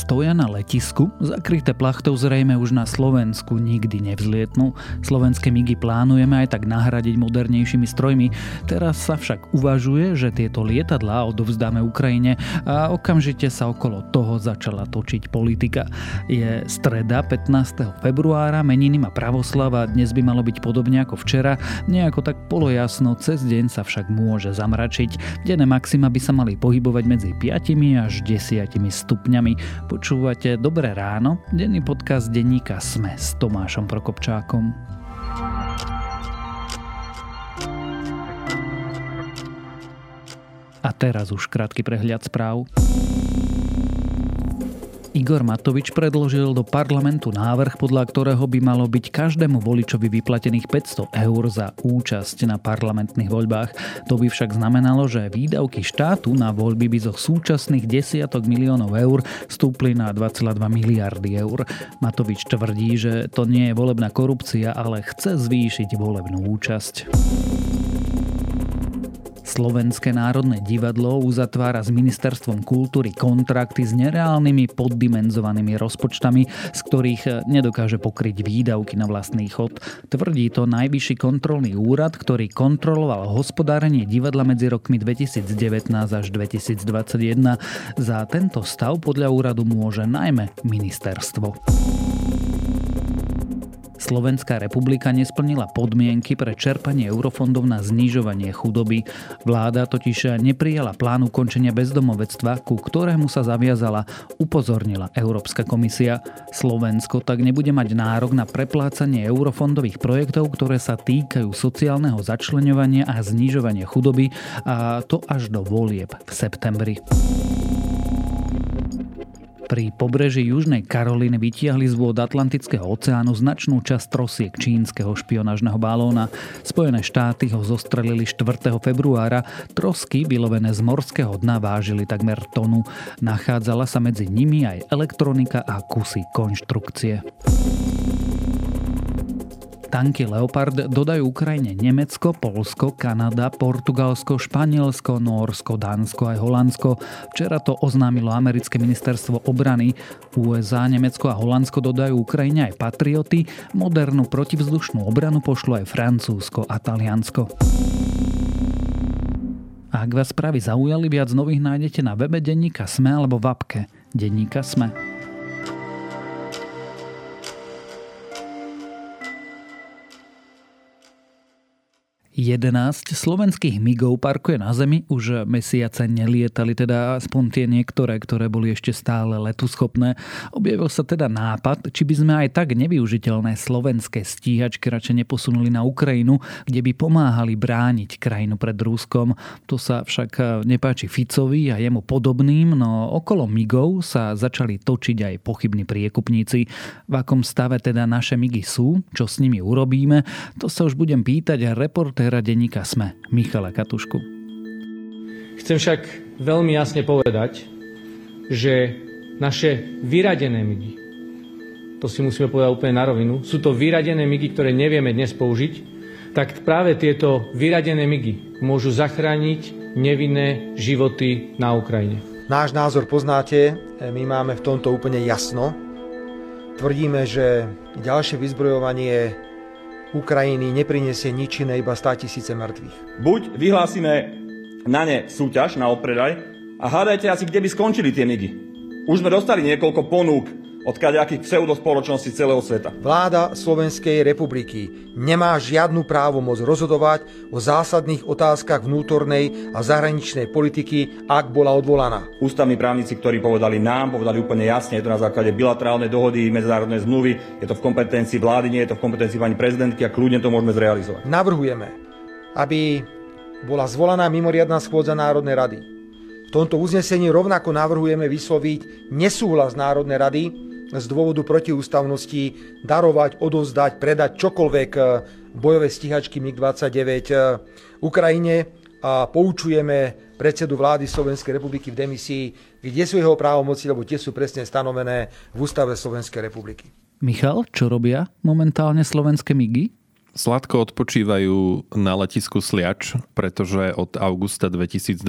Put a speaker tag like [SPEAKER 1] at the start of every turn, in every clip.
[SPEAKER 1] stoja na letisku, zakryté plachtou zrejme už na Slovensku nikdy nevzlietnú. Slovenské migy plánujeme aj tak nahradiť modernejšími strojmi. Teraz sa však uvažuje, že tieto lietadlá odovzdáme Ukrajine a okamžite sa okolo toho začala točiť politika. Je streda 15. februára, meniny má pravoslava, dnes by malo byť podobne ako včera, nejako tak polojasno, cez deň sa však môže zamračiť. Denné maxima by sa mali pohybovať medzi 5 až 10 stupňami. Počúvate Dobré ráno, denný podcast denníka Sme s Tomášom Prokopčákom. A teraz už krátky prehľad správ. Igor Matovič predložil do parlamentu návrh, podľa ktorého by malo byť každému voličovi vyplatených 500 eur za účasť na parlamentných voľbách. To by však znamenalo, že výdavky štátu na voľby by zo súčasných desiatok miliónov eur stúpli na 2,2 miliardy eur. Matovič tvrdí, že to nie je volebná korupcia, ale chce zvýšiť volebnú účasť. Slovenské národné divadlo uzatvára s Ministerstvom kultúry kontrakty s nereálnymi poddimenzovanými rozpočtami, z ktorých nedokáže pokryť výdavky na vlastný chod. Tvrdí to Najvyšší kontrolný úrad, ktorý kontroloval hospodárenie divadla medzi rokmi 2019 až 2021. Za tento stav podľa úradu môže najmä ministerstvo. Slovenská republika nesplnila podmienky pre čerpanie eurofondov na znižovanie chudoby. Vláda totiž neprijala plán ukončenia bezdomovectva, ku ktorému sa zaviazala, upozornila Európska komisia. Slovensko tak nebude mať nárok na preplácanie eurofondových projektov, ktoré sa týkajú sociálneho začleňovania a znižovania chudoby a to až do volieb v septembri. Pri pobreží Južnej Karolíny vytiahli z vôd Atlantického oceánu značnú časť trosiek čínskeho špionážneho balóna. Spojené štáty ho zostrelili 4. februára. Trosky, vylovené z morského dna, vážili takmer tonu. Nachádzala sa medzi nimi aj elektronika a kusy konštrukcie. Tanky Leopard dodajú Ukrajine Nemecko, Polsko, Kanada, Portugalsko, Španielsko, Norsko, Dánsko aj Holandsko. Včera to oznámilo americké ministerstvo obrany. USA, Nemecko a Holandsko dodajú Ukrajine aj Patrioty, modernú protivzdušnú obranu pošlo aj Francúzsko a Taliansko. Ak vás správy zaujali, viac nových nájdete na webe denníka Sme alebo v apke Denníka Sme. 11 slovenských migov parkuje na Zemi, už mesiace nelietali, teda aspoň tie niektoré, ktoré boli ešte stále letuschopné. Objavil sa teda nápad, či by sme aj tak nevyužiteľné slovenské stíhačky radšej neposunuli na Ukrajinu, kde by pomáhali brániť krajinu pred Ruskom. To sa však nepáči Ficovi a jemu podobným, no okolo migov sa začali točiť aj pochybní priekupníci. V akom stave teda naše migy sú, čo s nimi urobíme, to sa už budem pýtať reportér reportéra denníka SME Michala Katušku.
[SPEAKER 2] Chcem však veľmi jasne povedať, že naše vyradené migy, to si musíme povedať úplne na rovinu, sú to vyradené migy, ktoré nevieme dnes použiť, tak práve tieto vyradené migy môžu zachrániť nevinné životy na Ukrajine.
[SPEAKER 3] Náš názor poznáte, my máme v tomto úplne jasno. Tvrdíme, že ďalšie vyzbrojovanie Ukrajiny neprinesie nič iné, iba 100 tisíce mŕtvych.
[SPEAKER 4] Buď vyhlásime na ne súťaž na odpredaj a hádajte asi, kde by skončili tie migy. Už sme dostali niekoľko ponúk od kadejakých pseudospoločností celého sveta.
[SPEAKER 3] Vláda Slovenskej republiky nemá žiadnu právomoc rozhodovať o zásadných otázkach vnútornej a zahraničnej politiky, ak bola odvolaná.
[SPEAKER 4] Ústavní právnici, ktorí povedali nám, povedali úplne jasne, je to na základe bilaterálnej dohody, medzinárodnej zmluvy, je to v kompetencii vlády, nie je to v kompetencii pani prezidentky a kľudne to môžeme zrealizovať.
[SPEAKER 3] Navrhujeme, aby bola zvolaná mimoriadná schôdza Národnej rady. V tomto uznesení rovnako navrhujeme vysloviť nesúhlas Národnej rady z dôvodu protiústavnosti darovať, odozdať, predať čokoľvek eh, bojové stíhačky MiG-29 eh, Ukrajine a poučujeme predsedu vlády Slovenskej republiky v demisii, kde sú jeho právomoci, lebo tie sú presne stanovené v ústave Slovenskej republiky.
[SPEAKER 1] Michal, čo robia momentálne slovenské MIGy?
[SPEAKER 5] Sladko odpočívajú na letisku Sliač, pretože od augusta 2022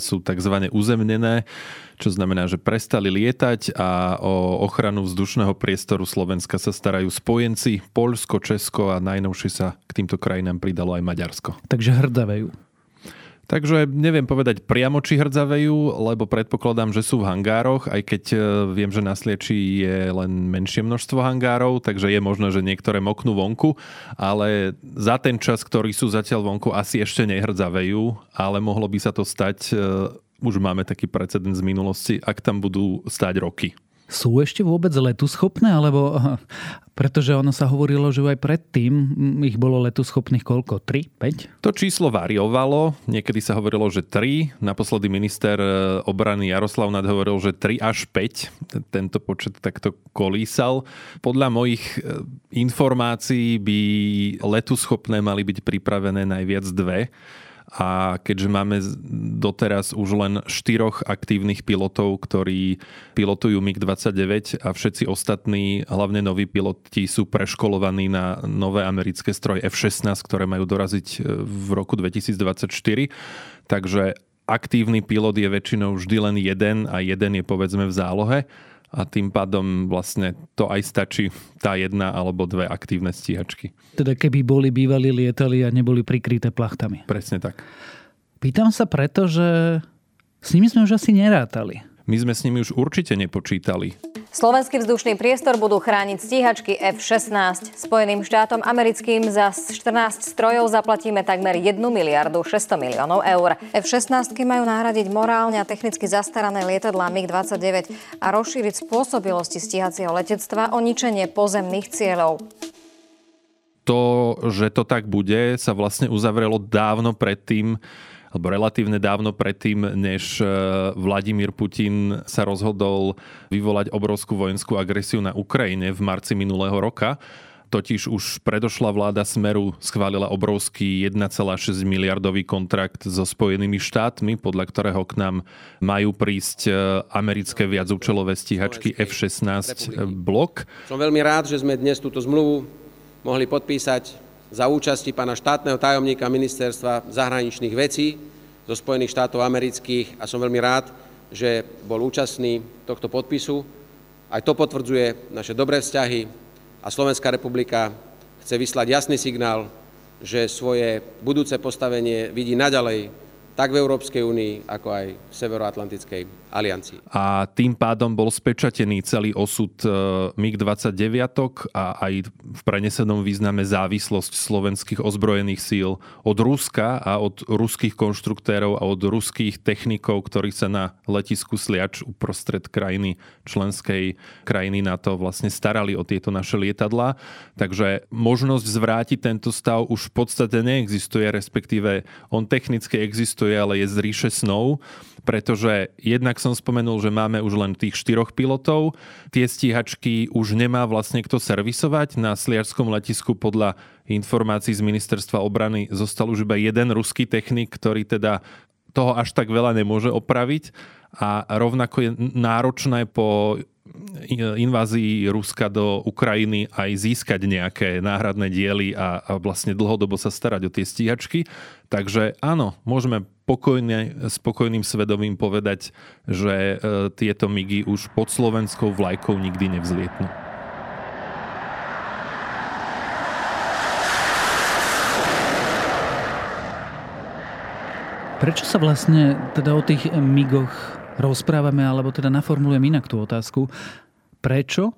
[SPEAKER 5] sú tzv. uzemnené, čo znamená, že prestali lietať a o ochranu vzdušného priestoru Slovenska sa starajú spojenci Polsko, Česko a najnovšie sa k týmto krajinám pridalo aj Maďarsko.
[SPEAKER 1] Takže hrdzavejú.
[SPEAKER 5] Takže neviem povedať priamo, či hrdzavejú, lebo predpokladám, že sú v hangároch, aj keď e, viem, že na Slieči je len menšie množstvo hangárov, takže je možné, že niektoré moknú vonku, ale za ten čas, ktorý sú zatiaľ vonku, asi ešte nehrdzavajú, ale mohlo by sa to stať, e, už máme taký precedent z minulosti, ak tam budú stať roky
[SPEAKER 1] sú ešte vôbec letu schopné? Alebo, pretože ono sa hovorilo, že aj predtým ich bolo letu schopných koľko? 3? 5?
[SPEAKER 5] To číslo variovalo. Niekedy sa hovorilo, že 3. Naposledy minister e, obrany Jaroslav Nad hovoril, že 3 až 5. Tento počet takto kolísal. Podľa mojich e, informácií by letu schopné mali byť pripravené najviac dve a keďže máme doteraz už len štyroch aktívnych pilotov, ktorí pilotujú MiG-29 a všetci ostatní, hlavne noví piloti, sú preškolovaní na nové americké stroje F-16, ktoré majú doraziť e, v roku 2024. Takže aktívny pilot je väčšinou vždy len jeden a jeden je povedzme v zálohe a tým pádom vlastne to aj stačí tá jedna alebo dve aktívne stíhačky.
[SPEAKER 1] Teda keby boli bývali lietali a neboli prikryté plachtami.
[SPEAKER 5] Presne tak.
[SPEAKER 1] Pýtam sa preto, že s nimi sme už asi nerátali.
[SPEAKER 5] My sme s nimi už určite nepočítali.
[SPEAKER 6] Slovenský vzdušný priestor budú chrániť stíhačky F-16. Spojeným štátom americkým za 14 strojov zaplatíme takmer 1 miliardu 600 miliónov eur. F-16 majú nahradiť morálne a technicky zastarané lietadlá MiG-29 a rozšíriť spôsobilosti stíhacieho letectva o ničenie pozemných cieľov
[SPEAKER 5] to, že to tak bude, sa vlastne uzavrelo dávno predtým, alebo relatívne dávno predtým, než e, Vladimír Putin sa rozhodol vyvolať obrovskú vojenskú agresiu na Ukrajine v marci minulého roka totiž už predošla vláda Smeru schválila obrovský 1,6 miliardový kontrakt so Spojenými štátmi, podľa ktorého k nám majú prísť e, americké viacúčelové stíhačky F-16 blok.
[SPEAKER 7] Som veľmi rád, že sme dnes túto zmluvu mohli podpísať za účasti pána štátneho tajomníka ministerstva zahraničných vecí zo Spojených štátov amerických a som veľmi rád, že bol účastný tohto podpisu. Aj to potvrdzuje naše dobré vzťahy a Slovenská republika chce vyslať jasný signál, že svoje budúce postavenie vidí naďalej tak v Európskej únii, ako aj v Severoatlantickej aliancii.
[SPEAKER 5] A tým pádom bol spečatený celý osud e, MiG-29 a aj v prenesenom význame závislosť slovenských ozbrojených síl od Ruska a od ruských konštruktérov a od ruských technikov, ktorí sa na letisku Sliač uprostred krajiny, členskej krajiny NATO vlastne starali o tieto naše lietadla. Takže možnosť zvrátiť tento stav už v podstate neexistuje, respektíve on technicky existuje, ale je z ríše snov, pretože jednak som spomenul, že máme už len tých štyroch pilotov. Tie stíhačky už nemá vlastne kto servisovať. Na Sliarskom letisku podľa informácií z ministerstva obrany zostal už iba jeden ruský technik, ktorý teda toho až tak veľa nemôže opraviť a rovnako je náročné po invázii Ruska do Ukrajiny aj získať nejaké náhradné diely a, a vlastne dlhodobo sa starať o tie stíhačky. Takže áno, môžeme pokojne, spokojným svedomím povedať, že e, tieto migy už pod slovenskou vlajkou nikdy nevzlietnú.
[SPEAKER 1] Prečo sa vlastne teda o tých migoch rozprávame, alebo teda naformulujem inak tú otázku. Prečo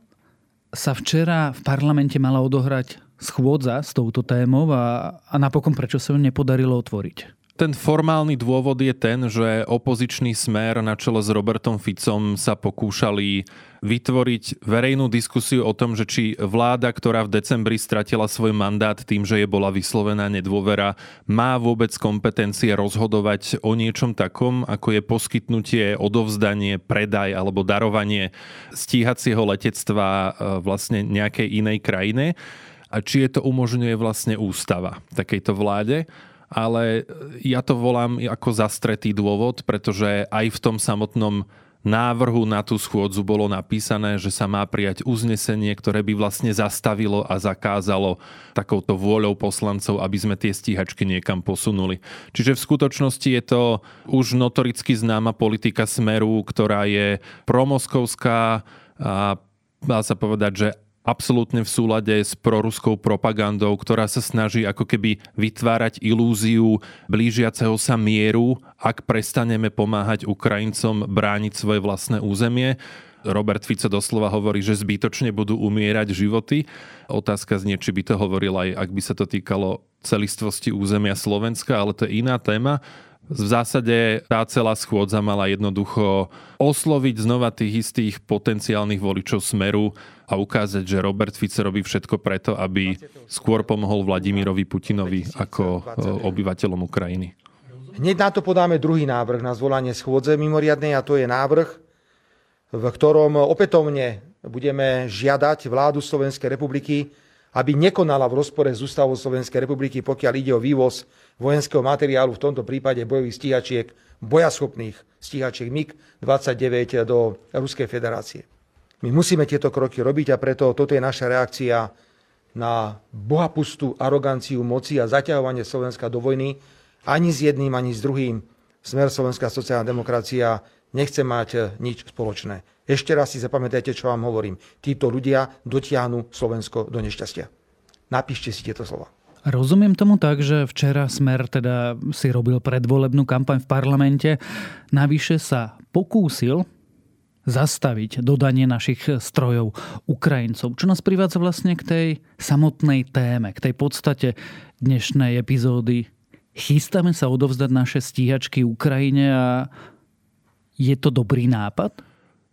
[SPEAKER 1] sa včera v parlamente mala odohrať schôdza s touto témou a, a napokon prečo sa ju nepodarilo otvoriť?
[SPEAKER 5] Ten formálny dôvod je ten, že opozičný smer na čele s Robertom Ficom sa pokúšali vytvoriť verejnú diskusiu o tom, že či vláda, ktorá v decembri stratila svoj mandát tým, že je bola vyslovená nedôvera, má vôbec kompetencie rozhodovať o niečom takom, ako je poskytnutie, odovzdanie, predaj alebo darovanie stíhacieho letectva e, vlastne nejakej inej krajine. A či je to umožňuje vlastne ústava takejto vláde ale ja to volám ako zastretý dôvod, pretože aj v tom samotnom návrhu na tú schôdzu bolo napísané, že sa má prijať uznesenie, ktoré by vlastne zastavilo a zakázalo takouto vôľou poslancov, aby sme tie stíhačky niekam posunuli. Čiže v skutočnosti je to už notoricky známa politika Smeru, ktorá je promoskovská a dá sa povedať, že absolútne v súlade s proruskou propagandou, ktorá sa snaží ako keby vytvárať ilúziu blížiaceho sa mieru, ak prestaneme pomáhať Ukrajincom brániť svoje vlastné územie. Robert Fico doslova hovorí, že zbytočne budú umierať životy. Otázka znie, či by to hovoril aj, ak by sa to týkalo celistvosti územia Slovenska, ale to je iná téma. V zásade tá celá schôdza mala jednoducho osloviť znova tých istých potenciálnych voličov Smeru a ukázať, že Robert Fico robí všetko preto, aby skôr pomohol Vladimirovi Putinovi ako obyvateľom Ukrajiny.
[SPEAKER 3] Hneď na to podáme druhý návrh na zvolanie schôdze mimoriadnej a to je návrh, v ktorom opätovne budeme žiadať vládu Slovenskej republiky, aby nekonala v rozpore s ústavou Slovenskej republiky, pokiaľ ide o vývoz vojenského materiálu, v tomto prípade bojových stíhačiek, bojaschopných stíhačiek MiG-29 do Ruskej federácie. My musíme tieto kroky robiť a preto toto je naša reakcia na bohapustú aroganciu moci a zaťahovanie Slovenska do vojny. Ani s jedným, ani s druhým smer Slovenská sociálna demokracia nechce mať nič spoločné. Ešte raz si zapamätajte, čo vám hovorím. Títo ľudia dotiahnu Slovensko do nešťastia. Napíšte si tieto slova.
[SPEAKER 1] Rozumiem tomu tak, že včera Smer teda si robil predvolebnú kampaň v parlamente. Navyše sa pokúsil zastaviť dodanie našich strojov Ukrajincov. Čo nás privádza vlastne k tej samotnej téme, k tej podstate dnešnej epizódy. Chystáme sa odovzdať naše stíhačky Ukrajine a je to dobrý nápad?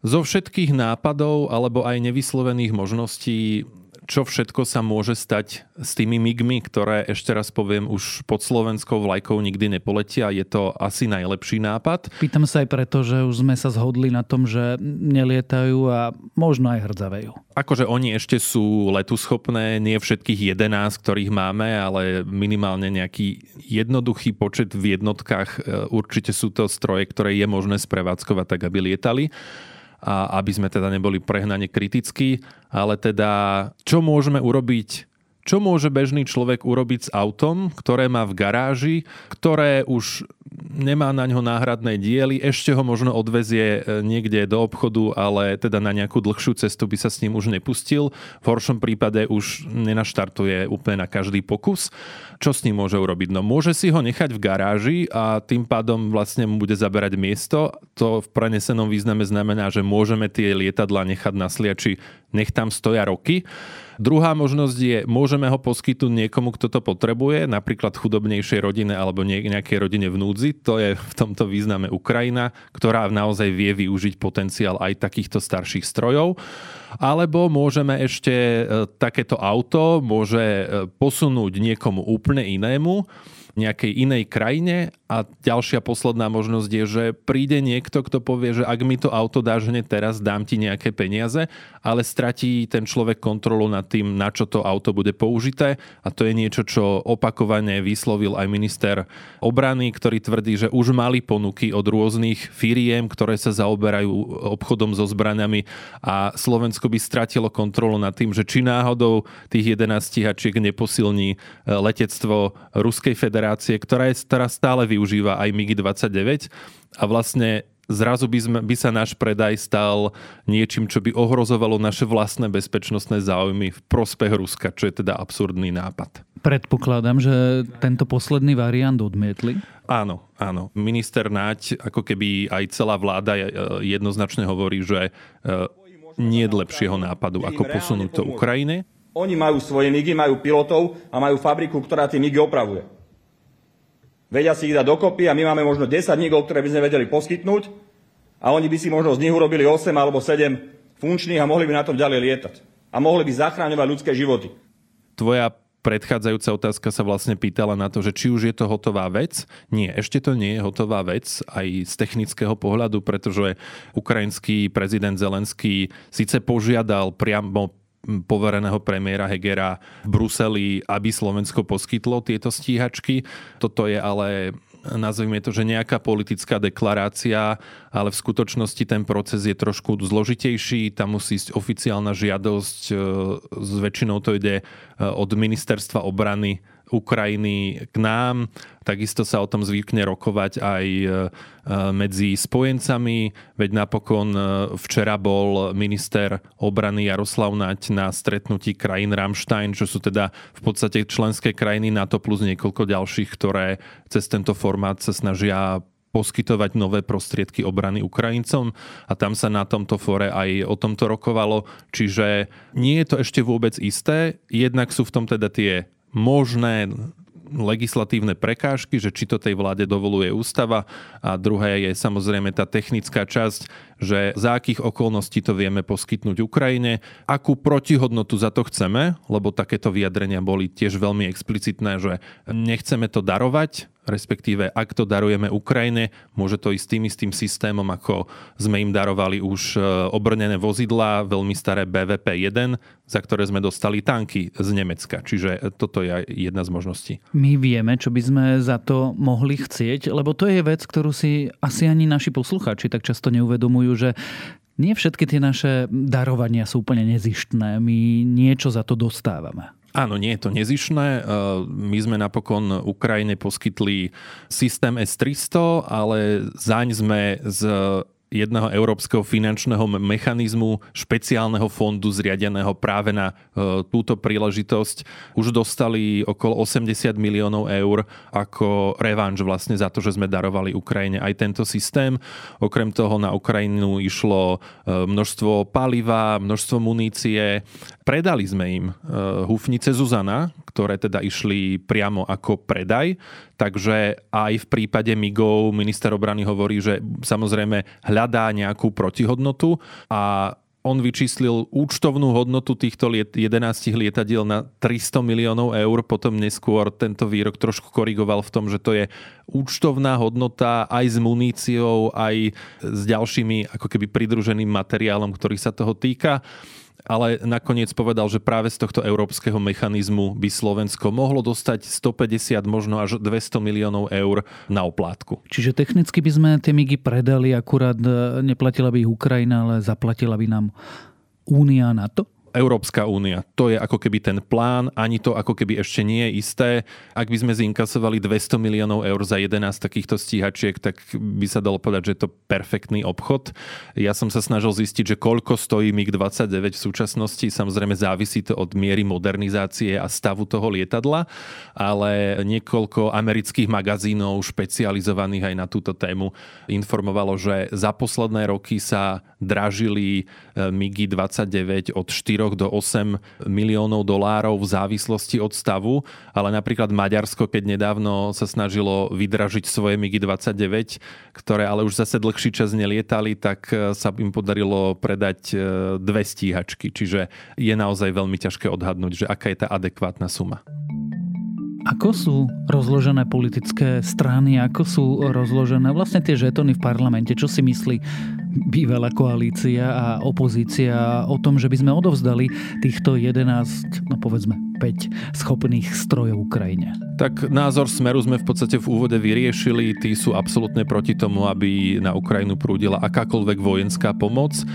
[SPEAKER 5] Zo všetkých nápadov alebo aj nevyslovených možností čo všetko sa môže stať s tými migmi, ktoré ešte raz poviem už pod slovenskou vlajkou nikdy nepoletia. Je to asi najlepší nápad.
[SPEAKER 1] Pýtam sa aj preto, že už sme sa zhodli na tom, že nelietajú a možno aj hrdzavejú.
[SPEAKER 5] Akože oni ešte sú letuschopné, nie všetkých 11, ktorých máme, ale minimálne nejaký jednoduchý počet v jednotkách. E, určite sú to stroje, ktoré je možné sprevádzkovať tak, aby lietali a aby sme teda neboli prehnane kritickí, ale teda čo môžeme urobiť čo môže bežný človek urobiť s autom, ktoré má v garáži, ktoré už nemá na ňo náhradné diely, ešte ho možno odvezie e, niekde do obchodu, ale teda na nejakú dlhšiu cestu by sa s ním už nepustil. V horšom prípade už nenaštartuje úplne na každý pokus. Čo s ním môže urobiť? No môže si ho nechať v garáži a tým pádom vlastne mu bude zaberať miesto. To v prenesenom význame znamená, že môžeme tie lietadla nechať na sliači, nech tam stoja roky. Druhá možnosť je, môžeme ho poskytnúť niekomu, kto to potrebuje, napríklad chudobnejšej rodine alebo nejakej rodine v núdzi. To je v tomto význame Ukrajina, ktorá naozaj vie využiť potenciál aj takýchto starších strojov. Alebo môžeme ešte e, takéto auto môže e, posunúť niekomu úplne inému nejakej inej krajine a ďalšia posledná možnosť je, že príde niekto, kto povie, že ak mi to auto dáš hneď teraz, dám ti nejaké peniaze, ale stratí ten človek kontrolu nad tým, na čo to auto bude použité. A to je niečo, čo opakovane vyslovil aj minister obrany, ktorý tvrdí, že už mali ponuky od rôznych firiem, ktoré sa zaoberajú obchodom so zbraniami a Slovensko by stratilo kontrolu nad tým, že či náhodou tých 11 stíhačiek neposilní letectvo Ruskej federácie ktorá je teraz stále využíva aj MiG-29 a vlastne zrazu by, sme, by sa náš predaj stal niečím, čo by ohrozovalo naše vlastné bezpečnostné záujmy v prospech Ruska, čo je teda absurdný nápad.
[SPEAKER 1] Predpokladám, že tento posledný variant odmietli.
[SPEAKER 5] Áno, áno. Minister Naď, ako keby aj celá vláda e, jednoznačne hovorí, že e, nie je lepšieho nápadu, ako posunúť to Ukrajine.
[SPEAKER 4] Oni majú svoje MIGy, majú pilotov a majú fabriku, ktorá tie MIGy opravuje. Vedia si ich dať dokopy a my máme možno 10 nígov, ktoré by sme vedeli poskytnúť a oni by si možno z nich urobili 8 alebo 7 funkčných a mohli by na tom ďalej lietať. A mohli by zachráňovať ľudské životy.
[SPEAKER 5] Tvoja predchádzajúca otázka sa vlastne pýtala na to, že či už je to hotová vec. Nie, ešte to nie je hotová vec aj z technického pohľadu, pretože ukrajinský prezident Zelenský síce požiadal priamo povereného premiéra Hegera v Bruseli, aby Slovensko poskytlo tieto stíhačky. Toto je ale nazvime to, že nejaká politická deklarácia, ale v skutočnosti ten proces je trošku zložitejší. Tam musí ísť oficiálna žiadosť, s väčšinou to ide od ministerstva obrany Ukrajiny k nám. Takisto sa o tom zvykne rokovať aj e, medzi spojencami, veď napokon e, včera bol minister obrany Jaroslav Naď na stretnutí krajín Rammstein, čo sú teda v podstate členské krajiny NATO plus niekoľko ďalších, ktoré cez tento formát sa snažia poskytovať nové prostriedky obrany Ukrajincom. A tam sa na tomto fore aj o tomto rokovalo, čiže nie je to ešte vôbec isté, jednak sú v tom teda tie možné legislatívne prekážky, že či to tej vláde dovoluje ústava. A druhé je samozrejme tá technická časť, že za akých okolností to vieme poskytnúť Ukrajine, akú protihodnotu za to chceme, lebo takéto vyjadrenia boli tiež veľmi explicitné, že nechceme to darovať, respektíve ak to darujeme Ukrajine, môže to ísť tým istým systémom, ako sme im darovali už e, obrnené vozidlá, veľmi staré BVP-1, za ktoré sme dostali tanky z Nemecka. Čiže toto je jedna z možností.
[SPEAKER 1] My vieme, čo by sme za to mohli chcieť, lebo to je vec, ktorú si asi ani naši poslucháči tak často neuvedomujú, že nie všetky tie naše darovania sú úplne nezištné. My niečo za to dostávame.
[SPEAKER 5] Áno, nie je to nezišné. E, my sme napokon Ukrajine poskytli systém S-300, ale zaň sme z jedného európskeho finančného mechanizmu, špeciálneho fondu zriadeného práve na e, túto príležitosť. Už dostali okolo 80 miliónov eur ako revanš vlastne za to, že sme darovali Ukrajine aj tento systém. Okrem toho na Ukrajinu išlo e, množstvo paliva, množstvo munície. Predali sme im e, hufnice Zuzana, ktoré teda išli priamo ako predaj. Takže aj v prípade MIGov minister obrany hovorí, že samozrejme hľadá nejakú protihodnotu a on vyčíslil účtovnú hodnotu týchto liet, 11 lietadiel na 300 miliónov eur, potom neskôr tento výrok trošku korigoval v tom, že to je účtovná hodnota aj s muníciou, aj s ďalšími ako keby pridruženým materiálom, ktorý sa toho týka ale nakoniec povedal, že práve z tohto európskeho mechanizmu by Slovensko mohlo dostať 150, možno až 200 miliónov eur na oplátku.
[SPEAKER 1] Čiže technicky by sme tie migy predali, akurát e, neplatila by ich Ukrajina, ale zaplatila by nám Únia na to?
[SPEAKER 5] Európska únia. To je ako keby ten plán, ani to ako keby ešte nie je isté. Ak by sme zinkasovali 200 miliónov eur za 11 takýchto stíhačiek, tak by sa dalo povedať, že je to perfektný obchod. Ja som sa snažil zistiť, že koľko stojí MiG-29 v súčasnosti. Samozrejme závisí to od miery modernizácie a stavu toho lietadla, ale niekoľko amerických magazínov špecializovaných aj na túto tému informovalo, že za posledné roky sa dražili eh, MiG-29 od 4 4 do 8 miliónov dolárov v závislosti od stavu, ale napríklad Maďarsko, keď nedávno sa snažilo vydražiť svoje MiG-29, ktoré ale už zase dlhší čas nelietali, tak e, sa im podarilo predať e, dve stíhačky. Čiže je naozaj veľmi ťažké odhadnúť, že aká je tá adekvátna suma.
[SPEAKER 1] Ako sú rozložené politické strany, ako sú rozložené vlastne tie žetony v parlamente? Čo si myslí bývalá koalícia a opozícia o tom, že by sme odovzdali týchto 11, no povedzme 5 schopných strojov Ukrajine?
[SPEAKER 5] Tak názor Smeru sme v podstate v úvode vyriešili. Tí sú absolútne proti tomu, aby na Ukrajinu prúdila akákoľvek vojenská pomoc. E,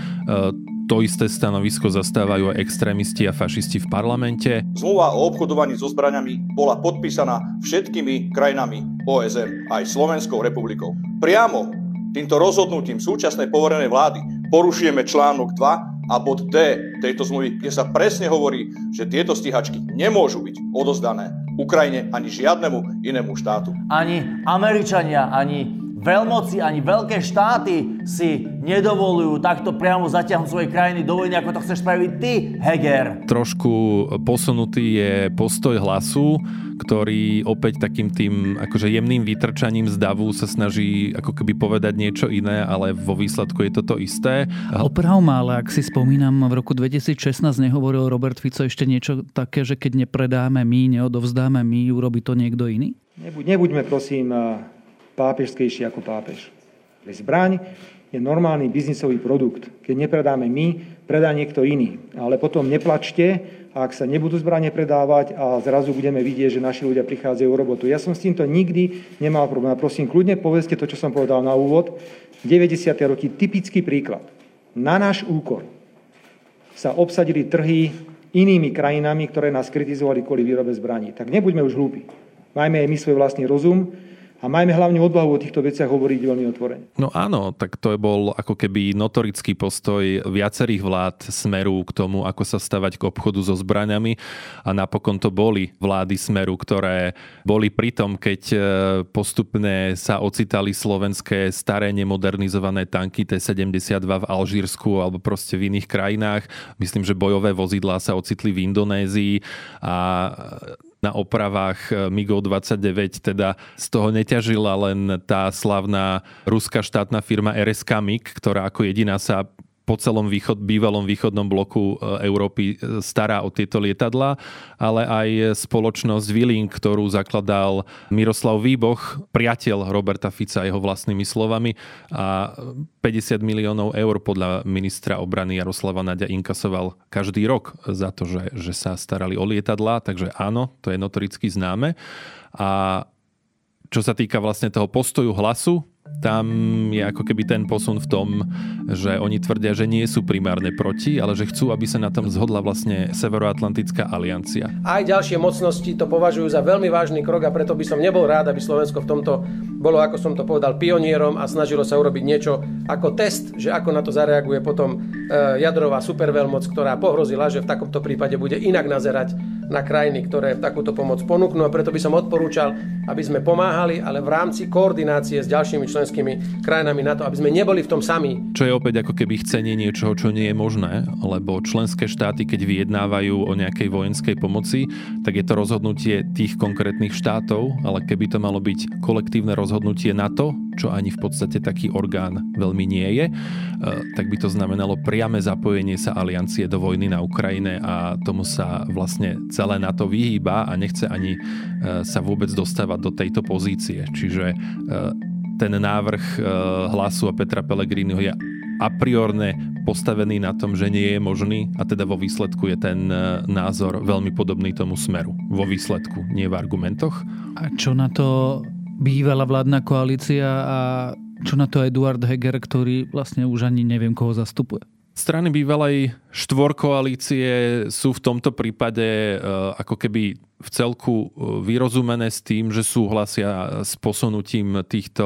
[SPEAKER 5] to isté stanovisko zastávajú aj extrémisti a fašisti v parlamente.
[SPEAKER 8] Zmluva o obchodovaní so zbraniami bola podpísaná všetkými krajinami OSN, aj Slovenskou republikou. Priamo týmto rozhodnutím súčasnej poverenej vlády porušujeme článok 2 a bod D tejto zmluvy, kde sa presne hovorí, že tieto stíhačky nemôžu byť odozdané Ukrajine ani žiadnemu inému štátu.
[SPEAKER 9] Ani Američania, ani veľmoci ani veľké štáty si nedovolujú takto priamo zatiahnuť svoje krajiny do vojny, ako to chceš spraviť ty, Heger.
[SPEAKER 5] Trošku posunutý je postoj hlasu, ktorý opäť takým tým akože jemným vytrčaním z davu sa snaží ako keby povedať niečo iné, ale vo výsledku je toto isté.
[SPEAKER 1] Oprav ma, ale ak si spomínam, v roku 2016 nehovoril Robert Fico ešte niečo také, že keď nepredáme my, neodovzdáme my, urobí to niekto iný?
[SPEAKER 3] Nebuď, nebuďme prosím pápežskejší ako pápež. Zbraň je normálny biznisový produkt. Keď nepredáme my, predá niekto iný. Ale potom neplačte, ak sa nebudú zbranie predávať a zrazu budeme vidieť, že naši ľudia prichádzajú o robotu. Ja som s týmto nikdy nemal problém. Prosím, kľudne povedzte to, čo som povedal na úvod. 90. roky, typický príklad. Na náš úkor sa obsadili trhy inými krajinami, ktoré nás kritizovali kvôli výrobe zbraní. Tak nebuďme už hlúpi. Majme aj my svoj vlastný rozum a majme hlavne odvahu o týchto veciach hovoriť veľmi otvorene.
[SPEAKER 5] No áno, tak to bol ako keby notorický postoj viacerých vlád smeru k tomu, ako sa stavať k obchodu so zbraňami a napokon to boli vlády smeru, ktoré boli pri tom, keď e, postupne sa ocitali slovenské staré nemodernizované tanky T-72 v Alžírsku alebo proste v iných krajinách. Myslím, že bojové vozidlá sa ocitli v Indonézii a na opravách eh, MiGov 29, teda z toho neťažila len tá slavná ruská štátna firma RSK MiG, ktorá ako jediná sa po celom východ, bývalom východnom bloku e, Európy e, stará o tieto lietadla, ale aj spoločnosť Willing, ktorú zakladal Miroslav Výboch, priateľ Roberta Fica jeho vlastnými slovami a 50 miliónov eur podľa ministra obrany Jaroslava Nadia inkasoval každý rok za to, že, že sa starali o lietadla, takže áno, to je notoricky známe. A čo sa týka vlastne toho postoju hlasu, tam je ako keby ten posun v tom, že oni tvrdia, že nie sú primárne proti, ale že chcú, aby sa na tom zhodla vlastne Severoatlantická aliancia.
[SPEAKER 7] Aj ďalšie mocnosti to považujú za veľmi vážny krok a preto by som nebol rád, aby Slovensko v tomto bolo, ako som to povedal, pionierom a snažilo sa urobiť niečo ako test, že ako na to zareaguje potom e, jadrová superveľmoc, ktorá pohrozila, že v takomto prípade bude inak nazerať na krajiny, ktoré takúto pomoc ponúknú a preto by som odporúčal, aby sme pomáhali, ale v rámci koordinácie s ďalšími členskými krajinami na to, aby sme neboli v tom sami.
[SPEAKER 5] Čo je opäť ako keby chcenie niečoho, čo nie je možné, lebo členské štáty, keď vyjednávajú o nejakej vojenskej pomoci, tak je to rozhodnutie tých konkrétnych štátov, ale keby to malo byť kolektívne rozhodnutie, rozhodnutie NATO, čo ani v podstate taký orgán veľmi nie je, e, tak by to znamenalo priame zapojenie sa aliancie do vojny na Ukrajine a tomu sa vlastne celé NATO vyhýba a nechce ani e, sa vôbec dostávať do tejto pozície. Čiže e, ten návrh hlasu a Petra Pellegriniho je a priorne postavený na tom, že nie je možný a teda vo výsledku je ten názor veľmi podobný tomu smeru. Vo výsledku, nie v argumentoch.
[SPEAKER 1] A čo na to bývalá vládna koalícia a čo na to Eduard Heger, ktorý vlastne už ani neviem, koho zastupuje.
[SPEAKER 5] Strany bývalej štvorkoalície sú v tomto prípade e, ako keby v celku e, vyrozumené s tým, že súhlasia s posunutím týchto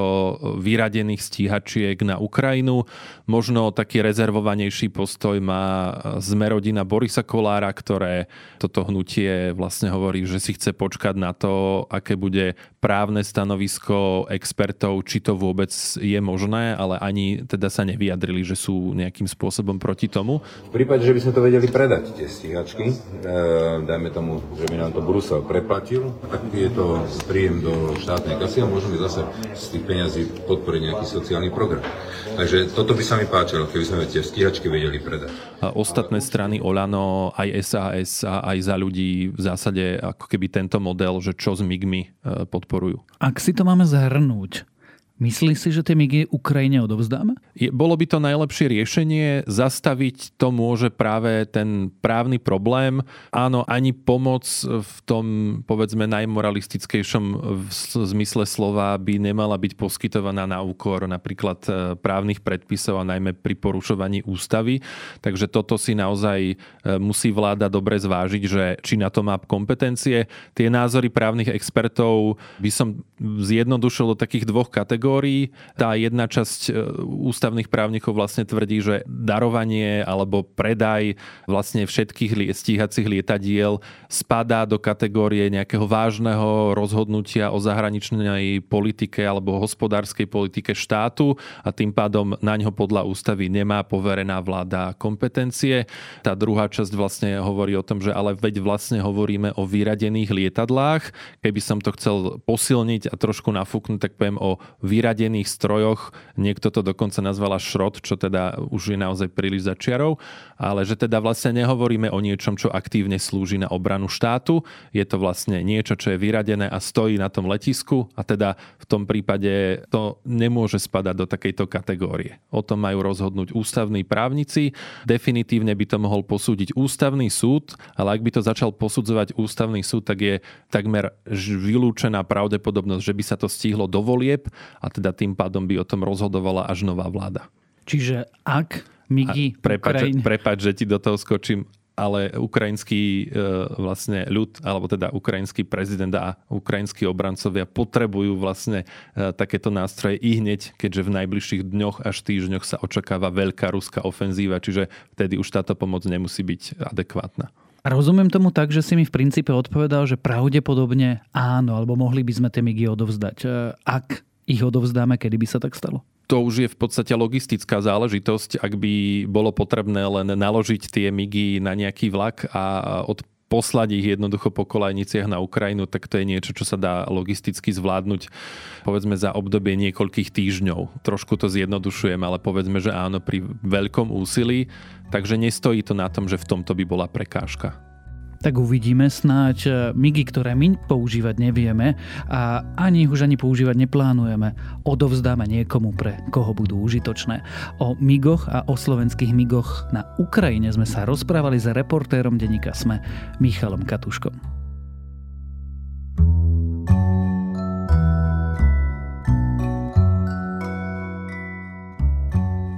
[SPEAKER 5] vyradených stíhačiek na Ukrajinu. Možno taký rezervovanejší postoj má zmerodina Borisa Kolára, ktoré toto hnutie vlastne hovorí, že si chce počkať na to, aké bude právne stanovisko expertov, či to vôbec je možné, ale ani teda sa nevyjadrili, že sú nejakým spôsobom proti tomu.
[SPEAKER 10] V prípade, že by sme to vedeli predať, tie stíhačky, e, dajme tomu, že by nám to Brusel preplatil, tak je to príjem do štátnej kasy a môžeme zase z tých peňazí podporiť nejaký sociálny program. Takže toto by sa mi páčilo, keby sme tie stíhačky vedeli predať.
[SPEAKER 5] A ostatné strany Olano, aj SAS a aj za ľudí v zásade ako keby tento model, že čo s MIGmi e, podporujú.
[SPEAKER 1] Ak si to máme zhrnúť, Myslíš si, že tie migy Ukrajine odovzdáme?
[SPEAKER 5] Je, bolo by to najlepšie riešenie. Zastaviť to môže práve ten právny problém. Áno, ani pomoc v tom, povedzme, najmoralistickejšom zmysle slova by nemala byť poskytovaná na úkor napríklad e, právnych predpisov a najmä pri porušovaní ústavy. Takže toto si naozaj e, musí vláda dobre zvážiť, že či na to má kompetencie. Tie názory právnych expertov by som zjednodušil do takých dvoch kategórií kategórií. Tá jedna časť e, ústavných právnikov vlastne tvrdí, že darovanie alebo predaj vlastne všetkých stíhacích lietadiel spadá do kategórie nejakého vážneho rozhodnutia o zahraničnej politike alebo hospodárskej politike štátu a tým pádom na ňo podľa ústavy nemá poverená vláda kompetencie. Tá druhá časť vlastne hovorí o tom, že ale veď vlastne hovoríme o vyradených lietadlách. Keby som to chcel posilniť a trošku nafúknuť, tak poviem o vyradených vyradených strojoch, niekto to dokonca nazvala šrot, čo teda už je naozaj príliš začiarov, ale že teda vlastne nehovoríme o niečom, čo aktívne slúži na obranu štátu, je to vlastne niečo, čo je vyradené a stojí na tom letisku. A teda v tom prípade to nemôže spadať do takejto kategórie. O tom majú rozhodnúť ústavní právnici. Definitívne by to mohol posúdiť ústavný súd, ale ak by to začal posudzovať ústavný súd, tak je takmer vylúčená pravdepodobnosť, že by sa to stihlo do volieb. A teda tým pádom by o tom rozhodovala až nová vláda.
[SPEAKER 1] Čiže ak Migi
[SPEAKER 5] prepač, prepač, že ti do toho skočím, ale ukrajinský e, vlastne ľud, alebo teda ukrajinský prezident a ukrajinskí obrancovia potrebujú vlastne e, takéto nástroje i hneď, keďže v najbližších dňoch až týždňoch sa očakáva veľká ruská ofenzíva, čiže vtedy už táto pomoc nemusí byť adekvátna.
[SPEAKER 1] Rozumiem tomu tak, že si mi v princípe odpovedal, že pravdepodobne áno, alebo mohli by sme tie migy odovzdať. E, ak ich odovzdáme, kedy by sa tak stalo?
[SPEAKER 5] to už je v podstate logistická záležitosť, ak by bolo potrebné len naložiť tie migy na nejaký vlak a od poslať ich jednoducho po kolajniciach na Ukrajinu, tak to je niečo, čo sa dá logisticky zvládnuť povedzme za obdobie niekoľkých týždňov. Trošku to zjednodušujem, ale povedzme, že áno, pri veľkom úsilí, takže nestojí to na tom, že v tomto by bola prekážka
[SPEAKER 1] tak uvidíme snáď e, migy, ktoré my používať nevieme a ani ich už ani používať neplánujeme, odovzdáme niekomu, pre koho budú užitočné. O migoch a o slovenských migoch na Ukrajine sme sa rozprávali s reportérom denníka Sme Michalom Katuškom.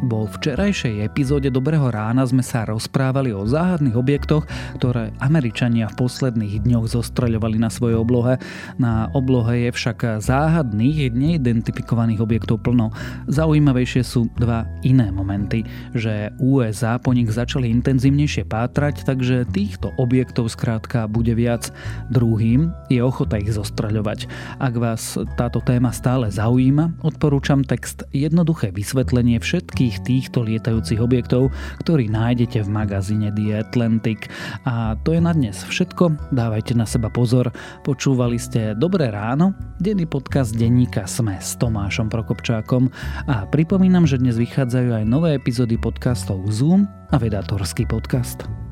[SPEAKER 1] Vo včerajšej epizóde Dobrého rána sme sa rozprávali o záhadných objektoch, ktoré Američania v posledných dňoch zostreľovali na svojej oblohe. Na oblohe je však záhadných, neidentifikovaných objektov plno. Zaujímavejšie sú dva iné momenty, že USA po nich začali intenzívnejšie pátrať, takže týchto objektov skrátka bude viac. Druhým je ochota ich zostreľovať. Ak vás táto téma stále zaujíma, odporúčam text Jednoduché vysvetlenie všetkých týchto lietajúcich objektov, ktorý nájdete v magazíne The Atlantic. A to je na dnes všetko. Dávajte na seba pozor. Počúvali ste Dobré ráno, denný podcast denníka Sme s Tomášom Prokopčákom a pripomínam, že dnes vychádzajú aj nové epizódy podcastov Zoom a Vedátorský podcast.